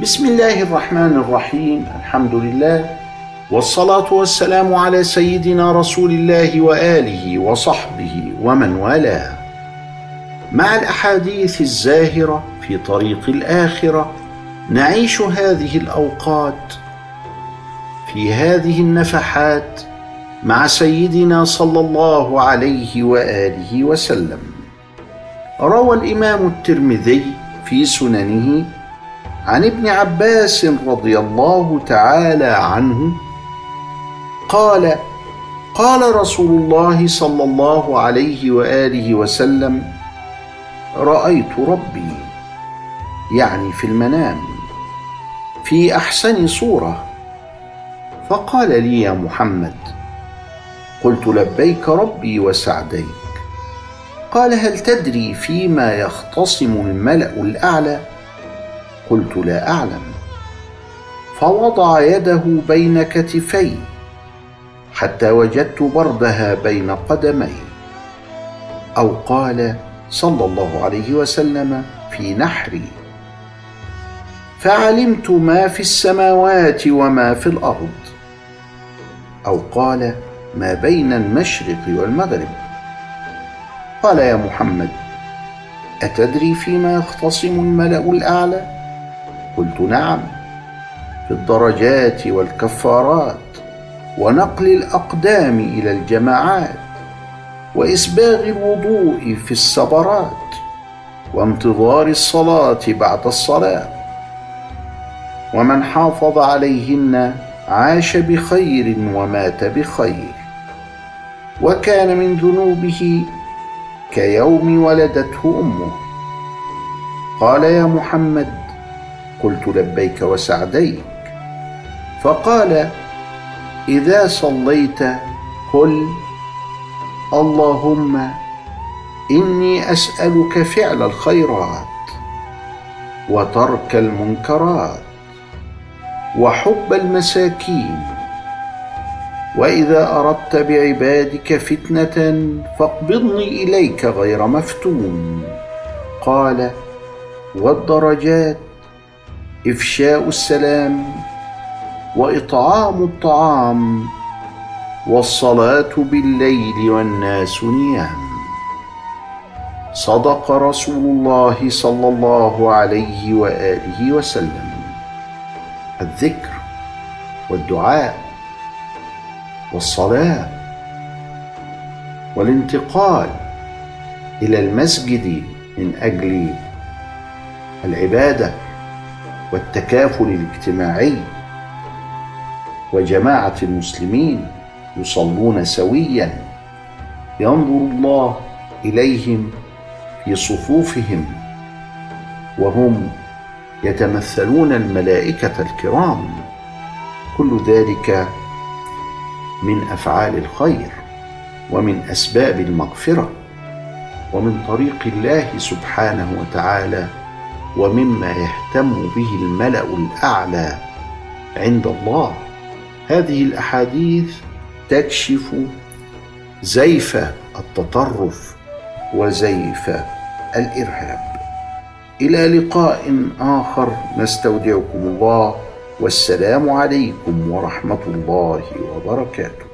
بسم الله الرحمن الرحيم الحمد لله والصلاة والسلام على سيدنا رسول الله وآله وصحبه ومن والاه. مع الأحاديث الزاهرة في طريق الآخرة نعيش هذه الأوقات في هذه النفحات مع سيدنا صلى الله عليه وآله وسلم. روى الإمام الترمذي في سننه عن ابن عباس رضي الله تعالى عنه قال قال رسول الله صلى الله عليه وآله وسلم رأيت ربي يعني في المنام في أحسن صورة. فقال لي يا محمد قلت لبيك ربي وسعديك. قال هل تدري فيما يختصم الملأ الأعلى؟ قلت لا أعلم. فوضع يده بين كتفي حتى وجدت بردها بين قدمي أو قال صلى الله عليه وسلم في نحري فعلمت ما في السماوات وما في الأرض. أو قال ما بين المشرق والمغرب. قال يا محمد أتدري فيما يختصم الملأ الأعلى؟ قلت نعم في الدرجات والكفارات ونقل الأقدام إلى الجماعات وإسباغ الوضوء في السبرات وانتظار الصلاة بعد الصلاة. ومن حافظ عليهن عاش بخير ومات بخير. وكان من ذنوبه كيوم ولدته أمه. قال يا محمد قلت لبيك وسعديك. فقال إذا صليت قل اللهم إني أسألك فعل الخيرات وترك المنكرات وحب المساكين. وإذا أردت بعبادك فتنة فاقبضني إليك غير مفتون. قال والدرجات إفشاء السلام وإطعام الطعام والصلاة بالليل والناس نيام. صدق رسول الله صلى الله عليه وآله وسلم. الذكر والدعاء والصلاة والانتقال إلى المسجد من أجل العبادة. والتكافل الاجتماعي. وجماعة المسلمين يصلون سويا ينظر الله إليهم في صفوفهم وهم يتمثلون الملائكة الكرام. كل ذلك من أفعال الخير ومن أسباب المغفرة ومن طريق الله سبحانه وتعالى ومما يهتم به الملأ الأعلى عند الله. هذه الأحاديث تكشف زيف التطرف وزيف الإرهاب. إلى لقاء آخر نستودعكم الله والسلام عليكم ورحمة الله وبركاته.